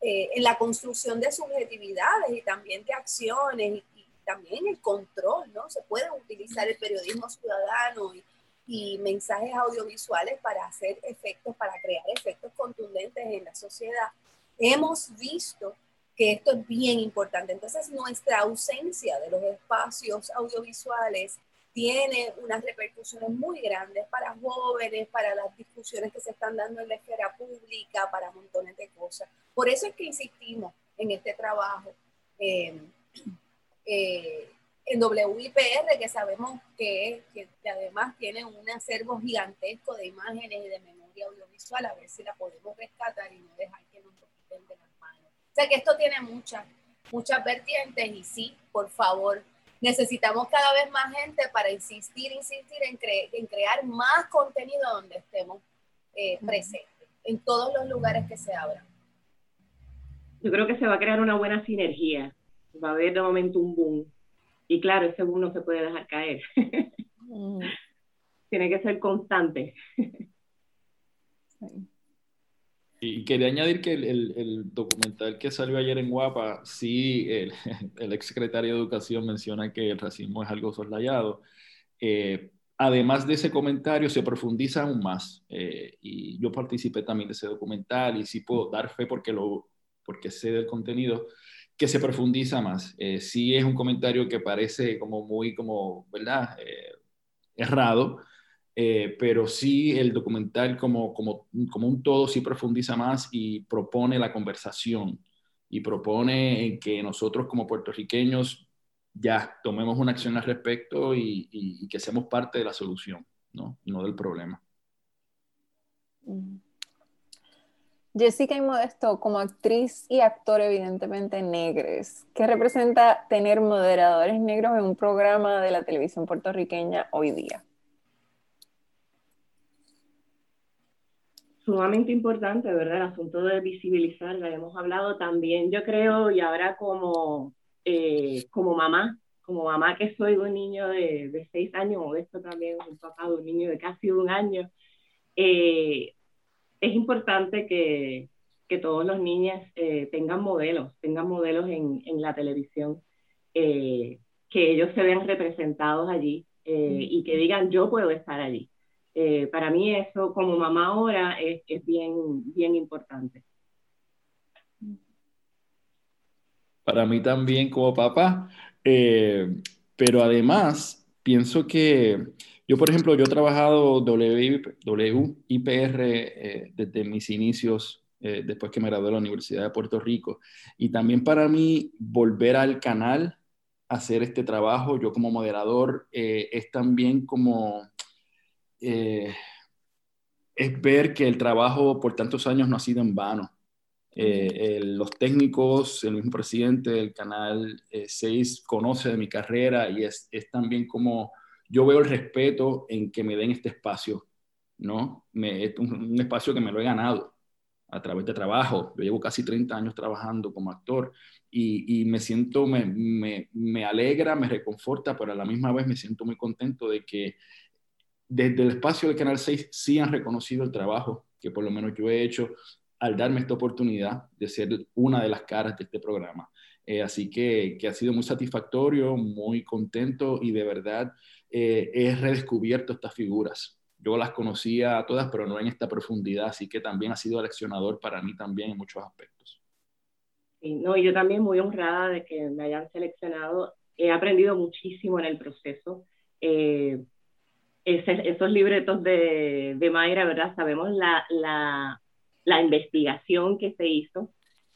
eh, en la construcción de subjetividades y también de acciones y, también el control, ¿no? Se puede utilizar el periodismo ciudadano y, y mensajes audiovisuales para hacer efectos, para crear efectos contundentes en la sociedad. Hemos visto que esto es bien importante. Entonces, nuestra ausencia de los espacios audiovisuales tiene unas repercusiones muy grandes para jóvenes, para las discusiones que se están dando en la esfera pública, para montones de cosas. Por eso es que insistimos en este trabajo eh, eh, en WIPR, que sabemos que, que, además tiene un acervo gigantesco de imágenes y de memoria audiovisual, a ver si la podemos rescatar y no dejar que nos lo quiten de o sea que esto tiene muchas, muchas vertientes y sí, por favor, necesitamos cada vez más gente para insistir, insistir en, en crear más contenido donde estemos eh, presentes, en todos los lugares que se abran. Yo creo que se va a crear una buena sinergia, va a haber de momento un boom. Y claro, ese boom no se puede dejar caer. Mm. Tiene que ser constante. Y quería añadir que el, documental que salió ayer en Guapa, sí, el, el ex secretario de Educación menciona que el racismo es algo soslayado. Eh, además de ese comentario, se profundiza aún más. Eh, y yo participé también de ese documental y sí puedo dar fe porque, lo, porque sé del contenido, que se profundiza más. Eh, sí es un comentario que parece como muy, como, ¿verdad? Eh, pero sí el documental como, como, como un todo sí profundiza más y propone la conversación y propone que nosotros como puertorriqueños ya tomemos una acción al respecto y, que seamos parte de la solución, ¿no? no del problema. Mm. Jessica y Modesto, como actriz y actor evidentemente negres, ¿qué representa tener moderadores negros en un programa de la televisión puertorriqueña hoy día? Sumamente importante, ¿verdad? El asunto de visibilizar, ya hemos hablado también, yo creo, y ahora como eh, como mamá, como mamá que soy de un niño de, de seis años, o esto también un papá de un niño de casi un año, eh, es importante que, que, todos los niños eh, tengan modelos, tengan modelos en, en la televisión, que ellos se vean representados allí y que digan yo puedo estar allí. Para mí eso como mamá ahora es, es bien, bien importante. para mí también como papá, eh, pero además pienso que yo, por ejemplo, yo he trabajado WIPR eh, desde mis inicios, eh, después que me gradué de la Universidad de Puerto Rico, y también para mí volver al canal, hacer este trabajo, yo como moderador, es también como... es ver que el trabajo por tantos años no ha sido en vano eh, los técnicos, el mismo presidente del Canal 6 eh, conoce de mi carrera y es, es, también como yo veo el respeto en que me den este espacio, ¿no? Me, es un, espacio que me lo he ganado a través de trabajo. Yo llevo casi 30 años trabajando como actor y, y me siento, me, me, me, alegra, me reconforta, pero a la misma vez me siento muy contento de que desde el espacio del Canal 6 sí han reconocido el trabajo que por lo menos yo he hecho al darme esta oportunidad de ser una de las caras de este programa. Eh, así que, que, ha sido muy satisfactorio, muy contento y de verdad eh, he redescubierto estas figuras. Yo las conocía todas, pero no en esta profundidad, así que también ha sido leccionador para mí también en muchos aspectos. Sí, no, y yo también muy honrada de que me hayan seleccionado. He aprendido muchísimo en el proceso. Eh, esos libretos de, de Mayra, ¿verdad? Sabemos la, la investigación que se hizo,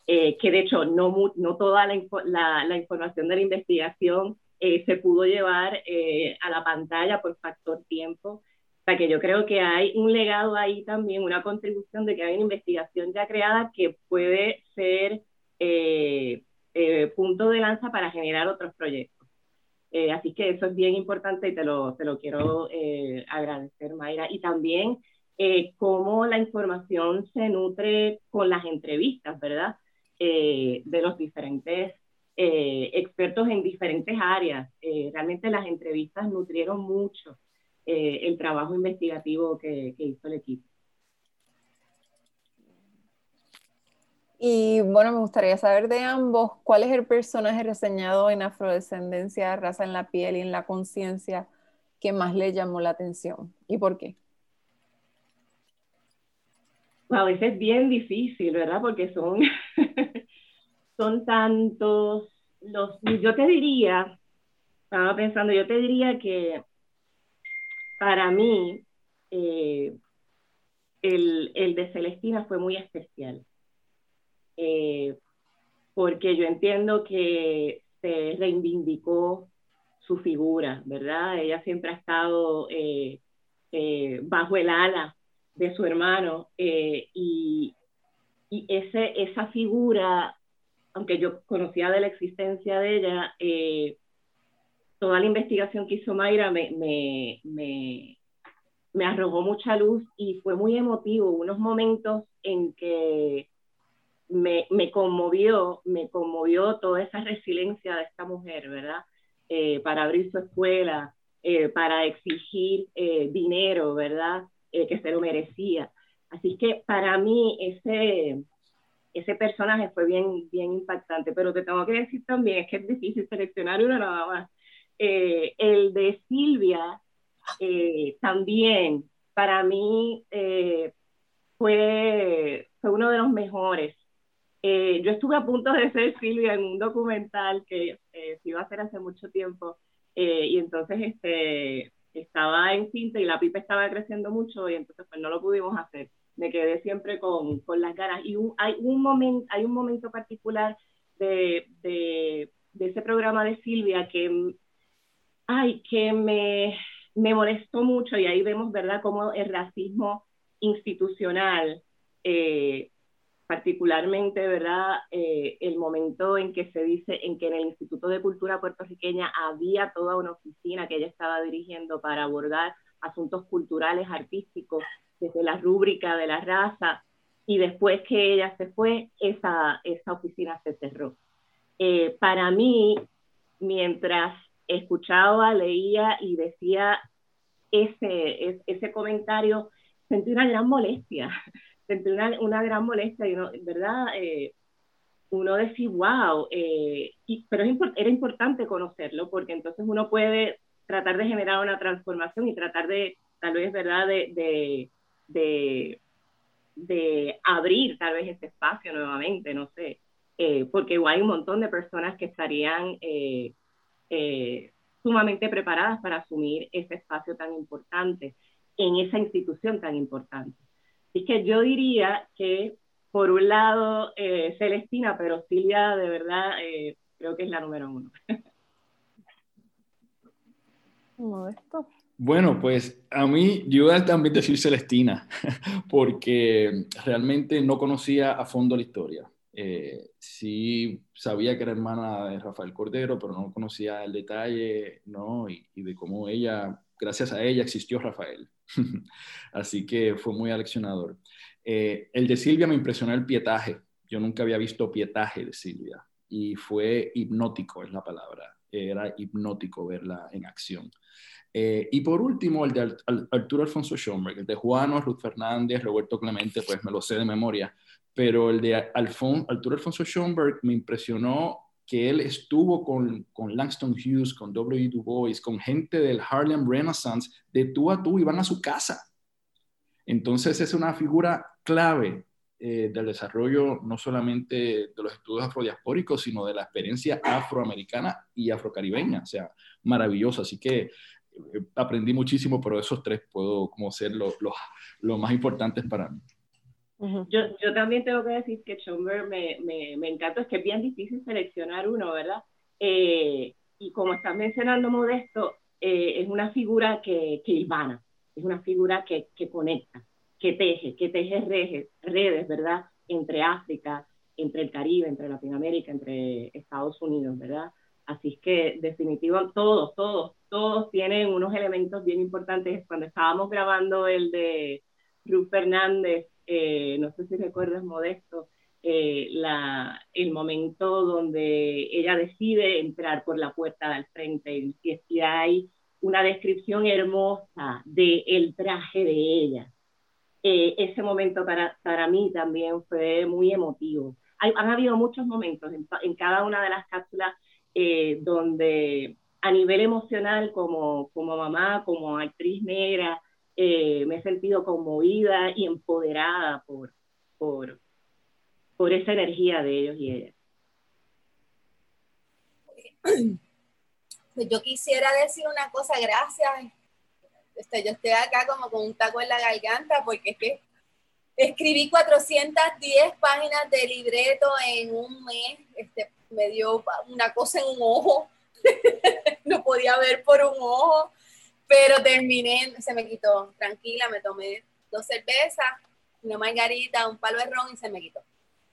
eh, que de hecho no, no toda la, la, información de la investigación eh, se pudo llevar eh, a la pantalla por factor tiempo. O sea que yo creo que hay un legado ahí también, una contribución de que hay una investigación ya creada que puede ser punto de lanza para generar otros proyectos. Así que eso es bien importante y te lo, te lo quiero agradecer, Mayra. Y también eh, cómo la información se nutre con las entrevistas, ¿verdad? Eh, de los diferentes eh, expertos en diferentes áreas. realmente las entrevistas nutrieron mucho el trabajo investigativo que, que hizo el equipo. Y bueno, me gustaría saber de ambos, ¿cuál es el personaje reseñado en afrodescendencia, raza en la piel y en la conciencia que más le llamó la atención y por qué? a veces es bien difícil, ¿verdad? Porque son, son tantos los... Yo te diría, estaba pensando, yo te diría que para mí eh, el, el, de Celestina fue muy especial. Eh, porque yo entiendo que se reivindicó su figura, ¿verdad? Ella siempre ha estado eh, bajo el ala de su hermano eh, y, y esa figura, aunque yo conocía de la existencia de ella, eh, toda la investigación que hizo Mayra me, me, me, me, arrojó mucha luz y fue muy emotivo, unos momentos en que me, me conmovió, me conmovió toda esa resiliencia de esta mujer, ¿verdad? Eh, para abrir su escuela, para exigir dinero, ¿verdad? Eh, que se lo merecía. Así que para mí ese, ese personaje fue bien, bien impactante, pero te tengo que decir también, es que es difícil seleccionar uno nada más. Eh, el de Silvia eh, también para mí eh, fue, fue uno de los mejores. Eh, yo estuve a punto de ser Silvia en un documental que se iba a hacer hace mucho tiempo y entonces este, estaba en cinta y la pipa estaba creciendo mucho y entonces pues no lo pudimos hacer. Me quedé siempre con, con las ganas. Y hay, un momento, hay un momento particular de, de, de, ese programa de Silvia que, ay, que me, me molestó mucho y ahí vemos, ¿verdad?, cómo el racismo institucional, eh, particularmente, ¿verdad?, eh, el momento en que se dice, en que en el Instituto de Cultura puertorriqueña había toda una oficina que ella estaba dirigiendo para abordar asuntos culturales, artísticos, desde la rúbrica de la raza, y después que ella se fue, esa, esa oficina se cerró. Eh, para mí, mientras escuchaba, leía y decía ese, ese comentario, sentí una gran molestia, sentí una, gran molestia, y uno, ¿verdad? Eh, uno decía, wow, eh, pero era importante conocerlo porque entonces uno puede tratar de generar una transformación y tratar de, tal vez, ¿verdad?, de, de, de, de abrir tal vez este espacio nuevamente, no sé, eh, porque hay un montón de personas que estarían eh, eh, sumamente preparadas para asumir ese espacio tan importante en esa institución tan importante. Así que yo diría que, por un lado, eh, Celestina, pero Silvia, de verdad, eh, creo que es la número uno. Bueno, pues a mí yo voy a también decir Celestina, porque realmente no conocía a fondo la historia. Eh, sí sabía que era hermana de Rafael Cordero, pero no conocía el detalle, ¿no? Y, de cómo ella, gracias a ella existió Rafael. Así que fue muy aleccionador. Eh, el de Silvia me impresionó el pietaje. Yo nunca había visto pietaje de Silvia y fue hipnótico, es la palabra. Era hipnótico verla en acción. Eh, y por último, el de Arturo Alfonso Schomberg, el de Juan, Ruth Fernández, Roberto Clemente, pues me lo sé de memoria pero el de Alfon, Arturo Alfonso Schoenberg me impresionó que él estuvo con, con, Langston Hughes, con W. Du Bois, con gente del Harlem Renaissance, de tú a tú, y van a su casa. Entonces es una figura clave eh, del desarrollo no solamente de los estudios afrodiaspóricos, sino de la experiencia afroamericana y afrocaribeña. O sea, maravilloso. Así que eh, aprendí muchísimo, pero esos tres puedo como ser los lo más importantes para mí yo, yo también tengo que decir que Schomburg me, me, me encanta, es que es bien difícil seleccionar uno, ¿verdad? Eh, y como estás mencionando Modesto, eh, es una figura que, que hilvana, es una figura que, que conecta, que teje, que teje redes, redes, ¿verdad? Entre África, entre el Caribe, entre Latinoamérica, entre Estados Unidos, ¿verdad? Así es que definitivamente todos, todos, todos tienen unos elementos bien importantes. Cuando estábamos grabando el de Ruth Fernández, eh, no sé si recuerdas, Modesto, eh, la, el momento donde ella decide entrar por la puerta del frente y, hay una descripción hermosa del el traje de ella. Eh, ese momento para, para mí también fue muy emotivo. Hay, han habido muchos momentos en, en cada una de las cápsulas donde a nivel emocional como, como mamá, como actriz negra, eh, me he sentido conmovida y empoderada por, por, por esa energía de ellos y ellas. Pues yo quisiera decir una cosa, gracias. Este, yo estoy acá como con un taco en la garganta porque es que escribí 410 páginas de libreto en un mes. Este, me dio una cosa en un ojo. no podía ver por un ojo. Pero terminé, se me quitó, tranquila, me tomé dos cervezas, una margarita, un palo de ron y se me quitó.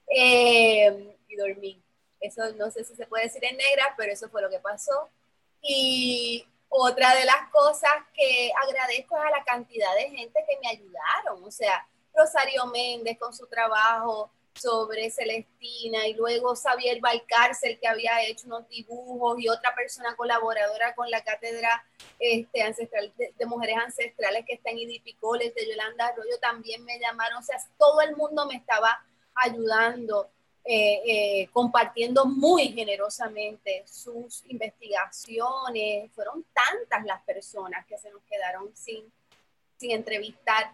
Eh, y dormí. Eso no sé si se puede decir en negra, pero eso fue lo que pasó. Y otra de las cosas que agradezco es a la cantidad de gente que me ayudaron. O sea, Rosario Méndez con su trabajo, sobre Celestina y luego Xavier Valcárcel que había hecho unos dibujos y otra persona colaboradora con la cátedra este, ancestral de, mujeres ancestrales que está en Idipicoles de Yolanda Arroyo también me llamaron, o sea, todo el mundo me estaba ayudando. eh, eh, compartiendo muy generosamente sus investigaciones. Fueron tantas las personas que se nos quedaron sin, sin entrevistar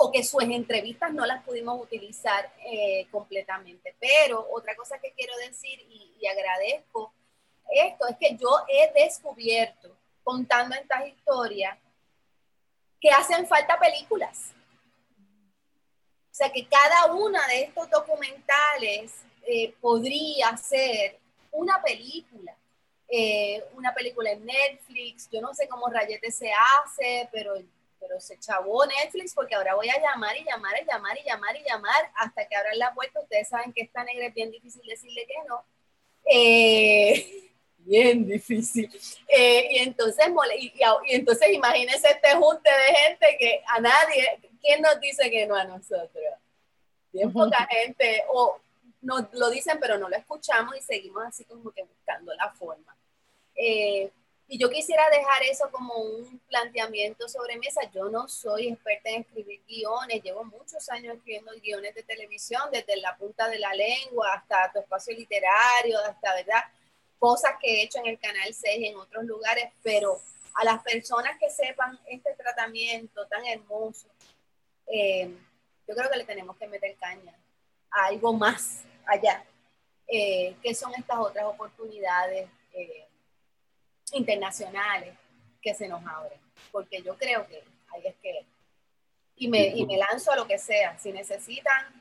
o que sus entrevistas no las pudimos utilizar eh, completamente. Pero otra cosa que quiero decir y, agradezco esto es que yo he descubierto contando estas historias que hacen falta películas o sea que cada una de estos documentales eh, podría ser una película, eh, una película en Netflix, yo no sé cómo rayete se hace, pero, pero se chavó Netflix porque ahora voy a llamar y llamar y llamar y llamar y llamar hasta que abran la puerta. Ustedes saben que esta negra es bien difícil decirle que no. Eh, bien difícil. y, entonces, y, y, entonces imagínense este junte de gente que a nadie, ¿quién nos dice que no a nosotros? Bien poca gente, o nos lo dicen, pero no lo escuchamos y seguimos así como que buscando la forma. Eh, y yo quisiera dejar eso como un planteamiento sobre mesa. Yo no soy experta en escribir guiones, llevo muchos años escribiendo guiones de televisión, desde la punta de la lengua hasta tu espacio literario, hasta, ¿verdad? Cosas que he hecho en el Canal 6 y en otros lugares, pero a las personas que sepan este tratamiento tan hermoso, eh, yo creo que le tenemos que meter caña a algo más allá, eh, que son estas otras oportunidades eh, internacionales que se nos abren, porque yo creo que ahí es que, y me, y me lanzo a lo que sea, si necesitan,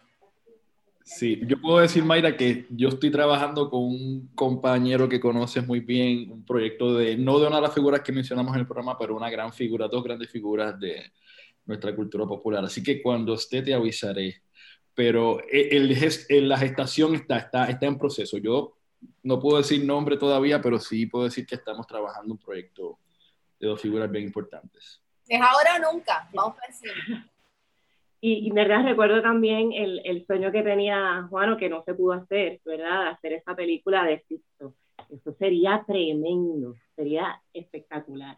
Sí, yo puedo decir, Mayra, que yo estoy trabajando con un compañero que conoces muy bien, un proyecto de, no de una de las figuras que mencionamos en el programa, pero una gran figura, dos grandes figuras de, nuestra cultura popular. Así que cuando esté te avisaré. Pero el, el, la gestación está, está, está en proceso. Yo no puedo decir nombre todavía, pero sí puedo decir que estamos trabajando un proyecto de dos figuras bien importantes. Es ahora o nunca, vamos a decir. Y, y verdad recuerdo también el, el, sueño que tenía Juano que no se pudo hacer, ¿verdad? Hacer esa película de Sisto. Eso sería tremendo, sería espectacular.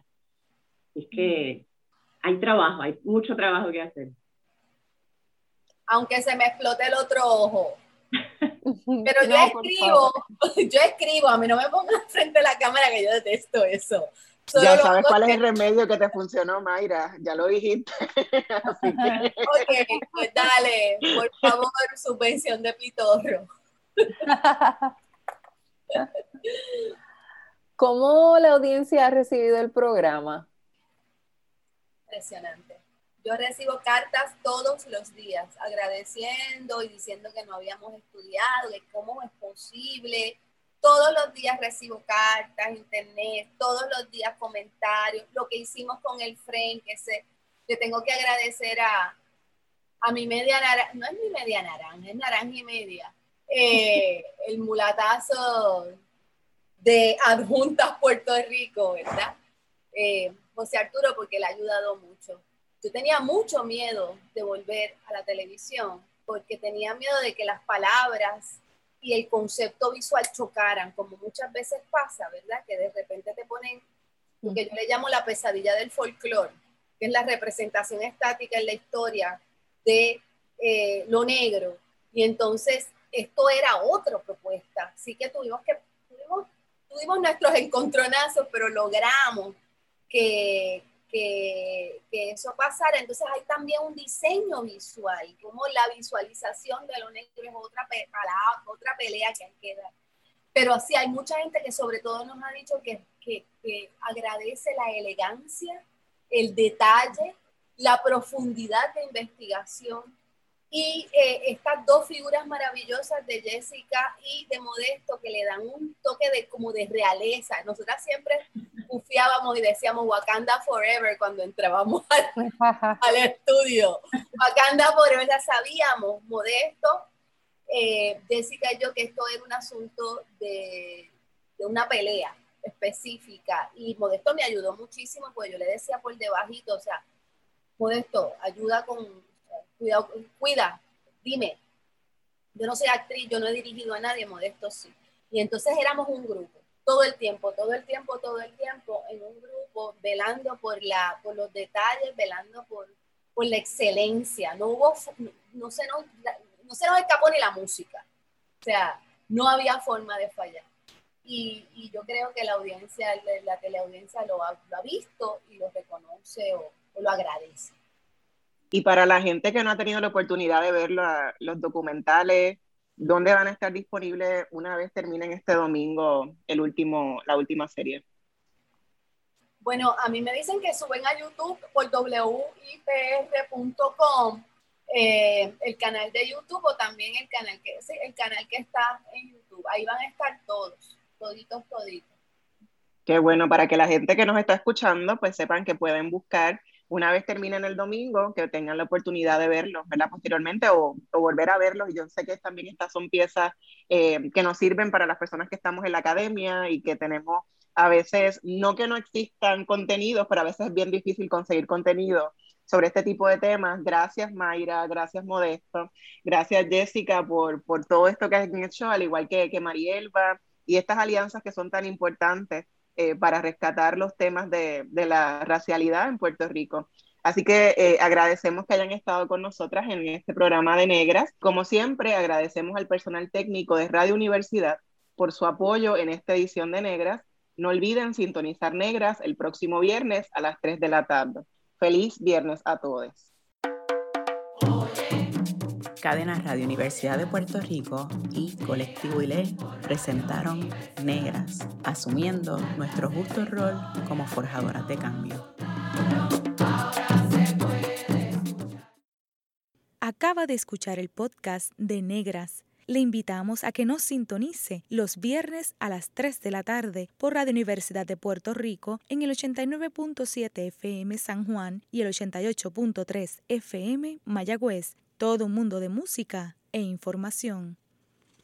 Es que hay trabajo, hay mucho trabajo que hacer. Aunque se me explote el otro ojo. Pero yo escribo, yo escribo, a mí no me pongas frente a la cámara que yo detesto eso. ya sabes cuál es el remedio que te funcionó, Mayra, ya lo dijiste. ok, pues dale, por favor, subvención de pitorro. ¿Cómo la audiencia ha recibido el programa? impresionante. Yo recibo cartas todos los días agradeciendo y diciendo que no habíamos estudiado, de cómo es posible. Todos los días recibo cartas, internet, todos los días comentarios, lo que hicimos con el FREN, que se, le tengo que agradecer a, a mi media naranja, no es mi media naranja, es naranja y media, eh, el mulatazo de Adjuntas Puerto Rico, ¿verdad? Eh, José Arturo porque le ha ayudado mucho. Yo tenía mucho miedo de volver a la televisión porque tenía miedo de que las palabras y el concepto visual chocaran, como muchas veces pasa, ¿verdad? Que de repente te ponen lo que yo le llamo la pesadilla del folclore, que es la representación estática en la historia de eh, lo negro. Y entonces esto era otra propuesta. Así que tuvimos que, tuvimos, tuvimos nuestros encontronazos, pero logramos que, que, eso pasara. Entonces hay también un diseño visual, como la visualización de lo negro es otra, otra pelea que hay que dar. Pero sí hay mucha gente que sobre todo nos ha dicho que, que, que agradece la elegancia, el detalle, la profundidad de investigación y eh, estas dos figuras maravillosas de Jessica y de Modesto que le dan un toque de como de realeza. Nosotras siempre bufiábamos y decíamos Wakanda Forever cuando entrábamos al, estudio. Wakanda Forever, ya sabíamos, Modesto, eh, Jessica y yo, que esto era un asunto de, de una pelea específica y Modesto me ayudó muchísimo, pues yo le decía por debajito, o sea, Modesto, ayuda con cuida, cuida, dime, yo no soy actriz, yo no he dirigido a nadie, modesto sí. Y entonces éramos un grupo, todo el tiempo, todo el tiempo, todo el tiempo, en un grupo, velando por, la, por los detalles, velando por, la excelencia. No hubo, no se, nos, no se nos escapó ni la música. O sea, no había forma de fallar. Y, yo creo que la audiencia, la teleaudiencia lo ha, lo ha visto y lo reconoce o, lo agradece. Y para la gente que no ha tenido la oportunidad de ver los documentales, ¿dónde van a estar disponibles una vez terminen este domingo el último, la última serie? Bueno, a mí me dicen que suben a YouTube por wipr.com eh, el canal de YouTube o también el canal que el canal que está en YouTube. Ahí van a estar todos, toditos, toditos. Qué bueno, para que la gente que nos está escuchando, pues sepan que pueden buscar una vez terminen el domingo, que tengan la oportunidad de verlos, ¿verdad? Posteriormente o, volver a verlos. Y yo sé que también estas son piezas eh, que nos sirven para las personas que estamos en la academia y que tenemos a veces, no que no existan contenidos, pero a veces es bien difícil conseguir contenido sobre este tipo de temas. Gracias Mayra, gracias Modesto, gracias Jessica por, por todo esto que han hecho, al igual que, que Marielba, y estas alianzas que son tan importantes eh, para rescatar los temas de, la racialidad en Puerto Rico. Así que eh, agradecemos que hayan estado con nosotras en este programa de Negras. Como siempre, agradecemos al personal técnico de Radio Universidad por su apoyo en esta edición de Negras no olviden sintonizar Negras el próximo viernes a las 3 de la tarde. Feliz viernes a todos. Cadena Radio Universidad de Puerto Rico y Colectivo ILE presentaron Negras, asumiendo nuestro justo rol como forjadoras de cambio. Acaba de escuchar el podcast de Negras le invitamos a que nos sintonice los viernes a las 3 de la tarde por Radio Universidad de Puerto Rico en el 89.7 FM San Juan y el 88.3 FM Mayagüez. Todo un mundo de música e información.